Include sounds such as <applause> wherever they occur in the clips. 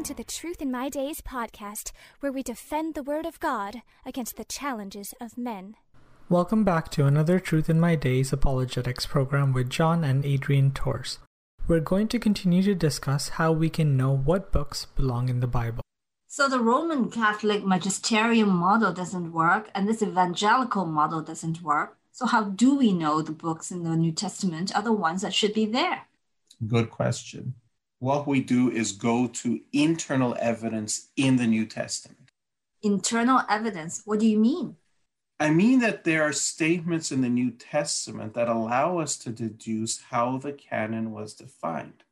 Welcome to the Truth in My Days podcast, where we defend the Word of God against the challenges of men. Welcome back to another Truth in My Days apologetics program with John and Adrian Torres. We're going to continue to discuss how we can know what books belong in the Bible. So, the Roman Catholic magisterium model doesn't work, and this evangelical model doesn't work. So, how do we know the books in the New Testament are the ones that should be there? Good question what we do is go to internal evidence in the New Testament. Internal evidence? What do you mean? I mean that there are statements in the New Testament that allow us to deduce how the canon was defined.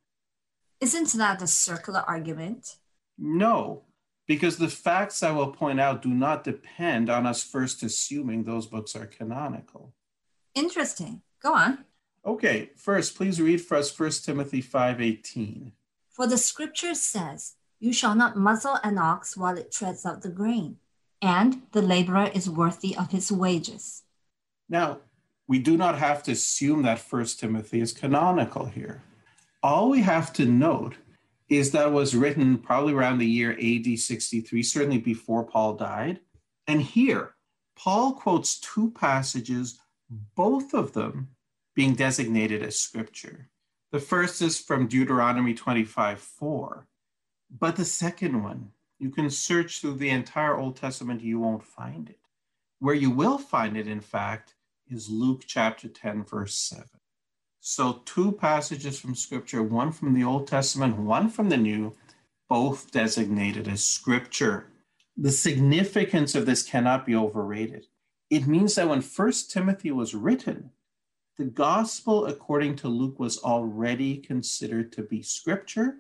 Isn't that a circular argument? No, because the facts I will point out do not depend on us first assuming those books are canonical. Interesting. Go on. Okay, first, please read for us 1 Timothy 5:18. For the scripture says, You shall not muzzle an ox while it treads out the grain, and the laborer is worthy of his wages. Now, we do not have to assume that First Timothy is canonical here. All we have to note is that it was written probably around the year AD 63, certainly before Paul died. And here, Paul quotes two passages, both of them being designated as scripture. The first is from Deuteronomy 25 4. But the second one, you can search through the entire Old Testament, you won't find it. Where you will find it, in fact, is Luke chapter 10, verse 7. So, two passages from Scripture, one from the Old Testament, one from the New, both designated as Scripture. The significance of this cannot be overrated. It means that when First Timothy was written, the gospel according to Luke was already considered to be scripture,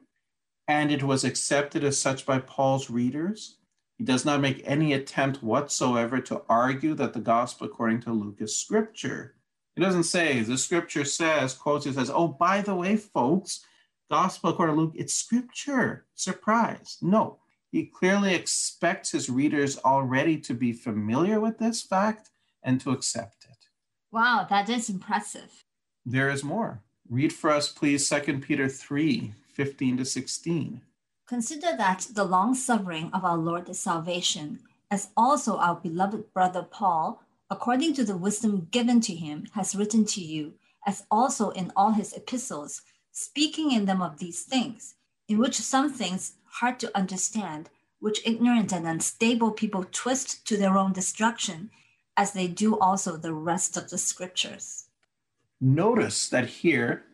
and it was accepted as such by Paul's readers. He does not make any attempt whatsoever to argue that the gospel according to Luke is scripture. He doesn't say, the scripture says, quotes, he says, oh, by the way, folks, gospel according to Luke, it's scripture. Surprise. No, he clearly expects his readers already to be familiar with this fact and to accept it. Wow, that is impressive. There is more. Read for us, please, 2 Peter 3 15 to 16. Consider that the long suffering of our Lord is salvation, as also our beloved brother Paul, according to the wisdom given to him, has written to you, as also in all his epistles, speaking in them of these things, in which some things hard to understand, which ignorant and unstable people twist to their own destruction as they do also the rest of the scriptures. Notice that here,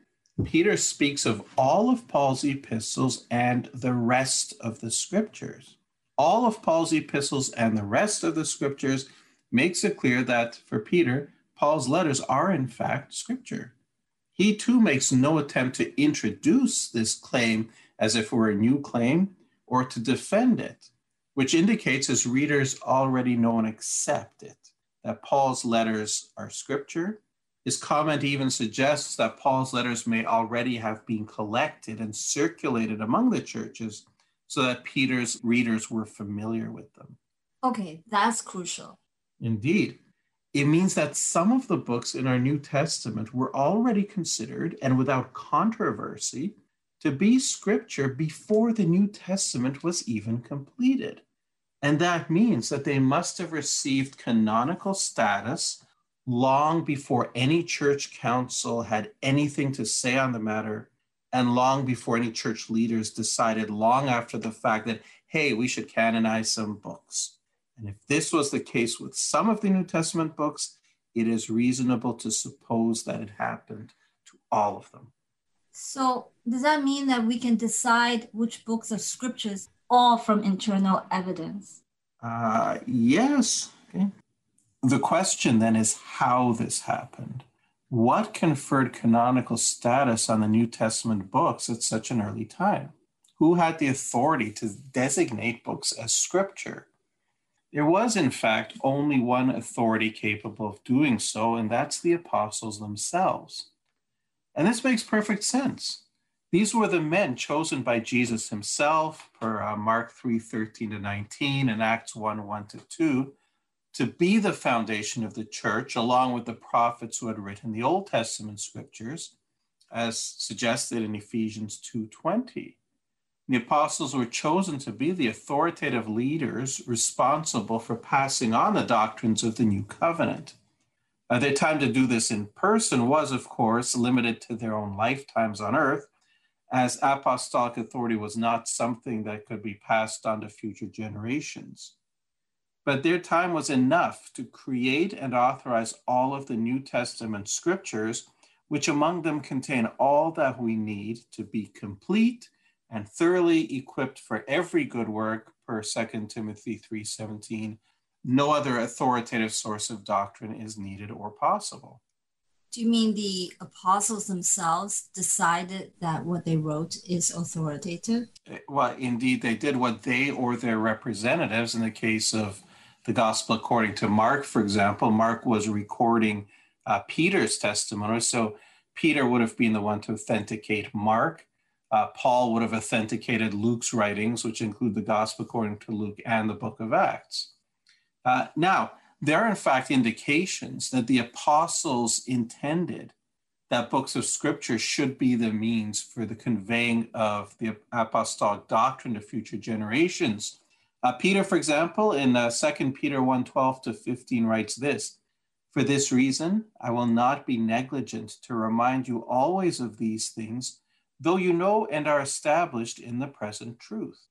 Peter speaks of all of Paul's epistles and the rest of the scriptures. All of Paul's epistles and the rest of the scriptures makes it clear that for Peter, Paul's letters are in fact scripture. He too makes no attempt to introduce this claim as if it were a new claim or to defend it, which indicates his readers already know and accept it that Paul's letters are scripture. His comment even suggests that Paul's letters may already have been collected and circulated among the churches so that Peter's readers were familiar with them. Okay, that's crucial. Indeed. It means that some of the books in our New Testament were already considered and without controversy to be scripture before the New Testament was even completed. And that means that they must have received canonical status long before any church council had anything to say on the matter, and long before any church leaders decided, long after the fact, that, hey, we should canonize some books. And if this was the case with some of the New Testament books, it is reasonable to suppose that it happened to all of them. So, does that mean that we can decide which books are scriptures all from internal evidence? Uh, yes. Okay. The question then is how this happened. What conferred canonical status on the New Testament books at such an early time? Who had the authority to designate books as scripture? There was, in fact, only one authority capable of doing so, and that's the apostles themselves. And this makes perfect sense. These were the men chosen by Jesus himself, per uh, Mark 3 13 to 19 and Acts 1 1 to 2, to be the foundation of the church, along with the prophets who had written the Old Testament scriptures, as suggested in Ephesians 2 20. The apostles were chosen to be the authoritative leaders responsible for passing on the doctrines of the new covenant. Uh, their time to do this in person was, of course, limited to their own lifetimes on earth, as apostolic authority was not something that could be passed on to future generations. But their time was enough to create and authorize all of the New Testament scriptures, which among them contain all that we need to be complete and thoroughly equipped for every good work per 2 Timothy 3:17 no other authoritative source of doctrine is needed or possible. Do you mean the apostles themselves decided that what they wrote is authoritative? Well, indeed, they did what they or their representatives, in the case of the gospel according to Mark, for example, Mark was recording uh, Peter's testimony. So Peter would have been the one to authenticate Mark. Uh, Paul would have authenticated Luke's writings, which include the gospel according to Luke and the book of Acts. Uh, now, there are in fact indications that the apostles intended that books of scripture should be the means for the conveying of the apostolic doctrine to future generations. Uh, Peter, for example, in uh, 2 Peter 1 12 to 15, writes this For this reason, I will not be negligent to remind you always of these things, though you know and are established in the present truth.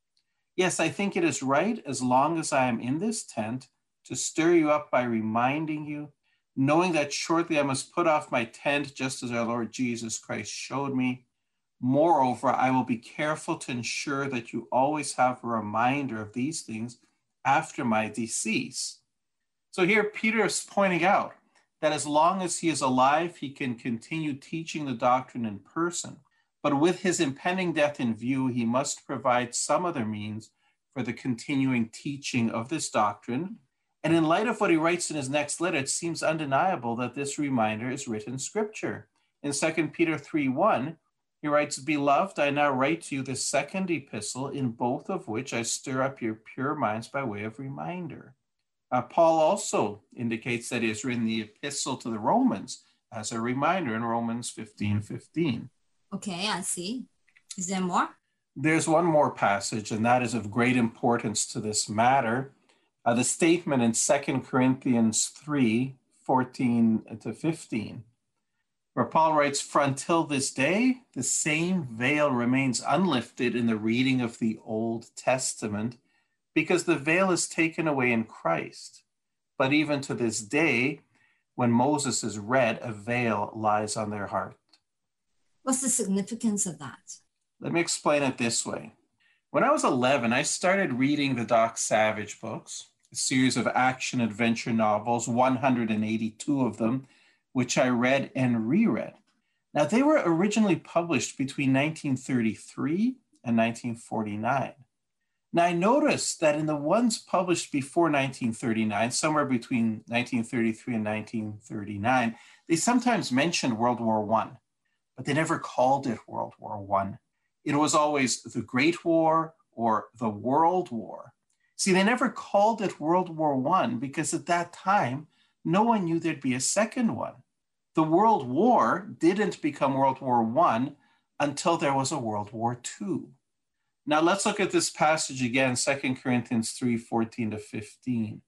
Yes, I think it is right as long as I am in this tent to stir you up by reminding you, knowing that shortly I must put off my tent just as our Lord Jesus Christ showed me. Moreover, I will be careful to ensure that you always have a reminder of these things after my decease. So here Peter is pointing out that as long as he is alive, he can continue teaching the doctrine in person. But with his impending death in view, he must provide some other means for the continuing teaching of this doctrine and in light of what he writes in his next letter, it seems undeniable that this reminder is written scripture. In 2 Peter 3 1, he writes, Beloved, I now write to you the second epistle, in both of which I stir up your pure minds by way of reminder. Uh, Paul also indicates that he has written the epistle to the Romans as a reminder in Romans 15 15. Okay, I see. Is there more? There's one more passage, and that is of great importance to this matter uh, the statement in 2 Corinthians 3 14 to 15, where Paul writes, For until this day, the same veil remains unlifted in the reading of the Old Testament, because the veil is taken away in Christ. But even to this day, when Moses is read, a veil lies on their heart. What's the significance of that? Let me explain it this way. When I was 11, I started reading the Doc Savage books series of action adventure novels, 182 of them, which I read and reread. Now, they were originally published between 1933 and 1949. Now, I noticed that in the ones published before 1939, somewhere between 1933 and 1939, they sometimes mentioned World War I, but they never called it World War I. It was always the Great War or the World War. See, they never called it World War I because at that time, no one knew there'd be a second one. The World War didn't become World War I until there was a World War II. Now let's look at this passage again, 2 Corinthians 3 14 to 15.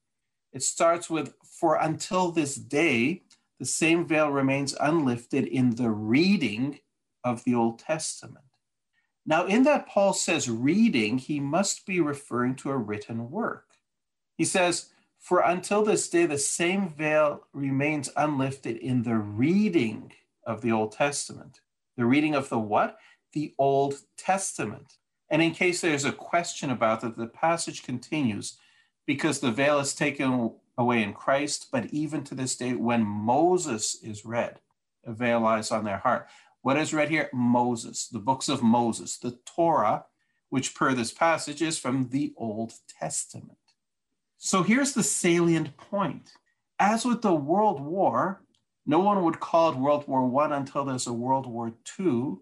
It starts with, For until this day, the same veil remains unlifted in the reading of the Old Testament. Now, in that Paul says reading, he must be referring to a written work. He says, For until this day, the same veil remains unlifted in the reading of the Old Testament. The reading of the what? The Old Testament. And in case there's a question about that, the passage continues because the veil is taken away in Christ, but even to this day, when Moses is read, a veil lies on their heart. What is read here? Moses, the books of Moses, the Torah, which per this passage is from the Old Testament. So here's the salient point. As with the World War, no one would call it World War I until there's a World War II.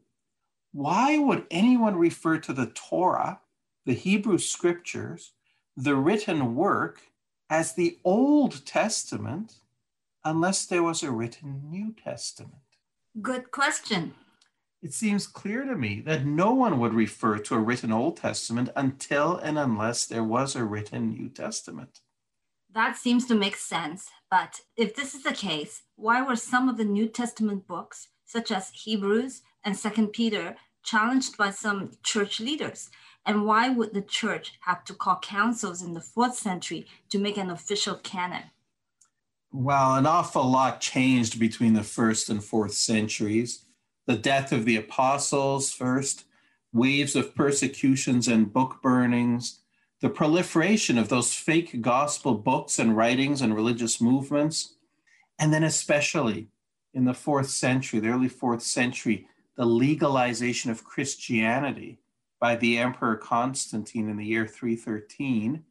Why would anyone refer to the Torah, the Hebrew scriptures, the written work, as the Old Testament unless there was a written New Testament? Good question. it seems clear to me that no one would refer to a written Old Testament until and unless there was a written New Testament. That seems to make sense. But if this is the case, why were some of the New Testament books, such as Hebrews and Second Peter, challenged by some church leaders? And why would the church have to call councils in the fourth century to make an official canon? Well, an awful lot changed between the first and fourth centuries. The death of the apostles, first, waves of persecutions and book burnings, the proliferation of those fake gospel books and writings and religious movements, and then, especially in the fourth century, the early fourth century, the legalization of Christianity by the Emperor Constantine in the year 313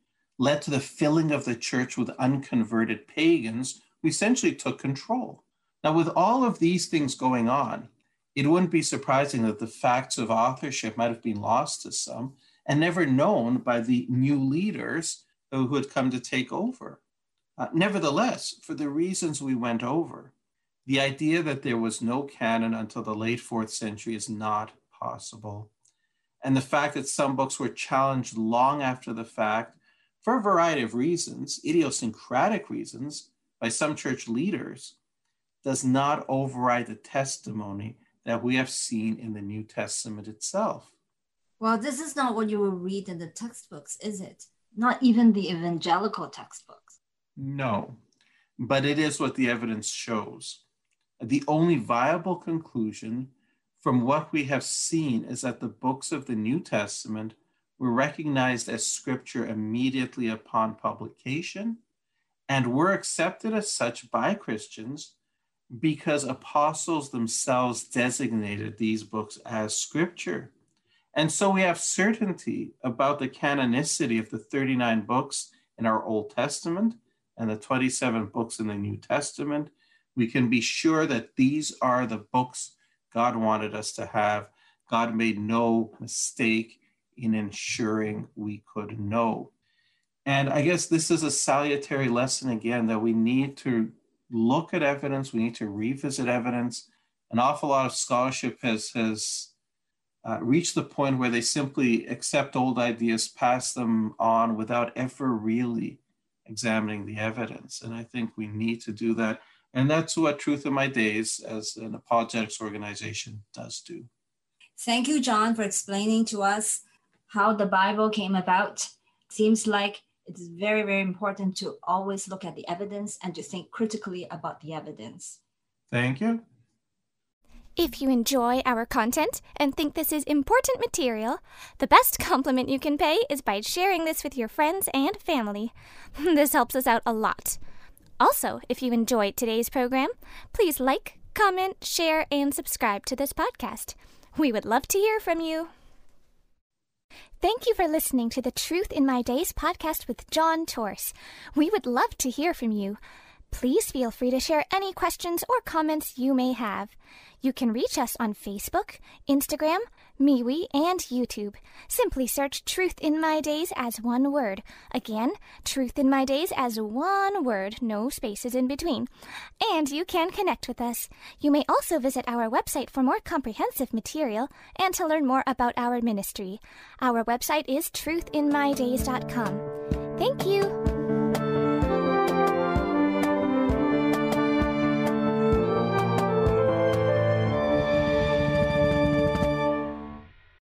led to the filling of the church with unconverted pagans who essentially took control. Now, with all of these things going on, it wouldn't be surprising that the facts of authorship might have been lost to some and never known by the new leaders who had come to take over. Uh, nevertheless, for the reasons we went over, the idea that there was no canon until the late fourth century is not possible and the fact that some books were challenged long after the fact for a variety of reasons, idiosyncratic reasons, by some church leaders, does not override the testimony that we have seen in the New Testament itself. Well, this is not what you will read in the textbooks, is it? Not even the evangelical textbooks. No, but it is what the evidence shows. The only viable conclusion from what we have seen is that the books of the New Testament were recognized as scripture immediately upon publication and were accepted as such by Christians because apostles themselves designated these books as scripture. And so we have certainty about the canonicity of the 39 books in our Old Testament and the 27 books in the New Testament. We can be sure that these are the books God wanted us to have. God made no mistake in ensuring we could know. And I guess this is a salutary lesson again that we need to look at evidence, we need to revisit evidence. An awful lot of scholarship has, has uh, reached the point where they simply accept old ideas, pass them on without ever really examining the evidence. And I think we need to do that. And that's what Truth in My Days as an apologetics organization does do. Thank you, John, for explaining to us how the Bible came about. Seems like it's very, very important to always look at the evidence and to think critically about the evidence. Thank you. If you enjoy our content and think this is important material, the best compliment you can pay is by sharing this with your friends and family. <laughs> this helps us out a lot. Also, if you enjoyed today's program, please like, comment, share, and subscribe to this podcast. We would love to hear from you. Thank you for listening to the Truth in My Days podcast with John Torres. We would love to hear from you. Please feel free to share any questions or comments you may have. You can reach us on Facebook, Instagram, MeWe, and YouTube. Simply search Truth in My Days as one word. Again, Truth in My Days as one word, no spaces in between. And you can connect with us. You may also visit our website for more comprehensive material and to learn more about our ministry. Our website is truthinmydays.com. Thank you.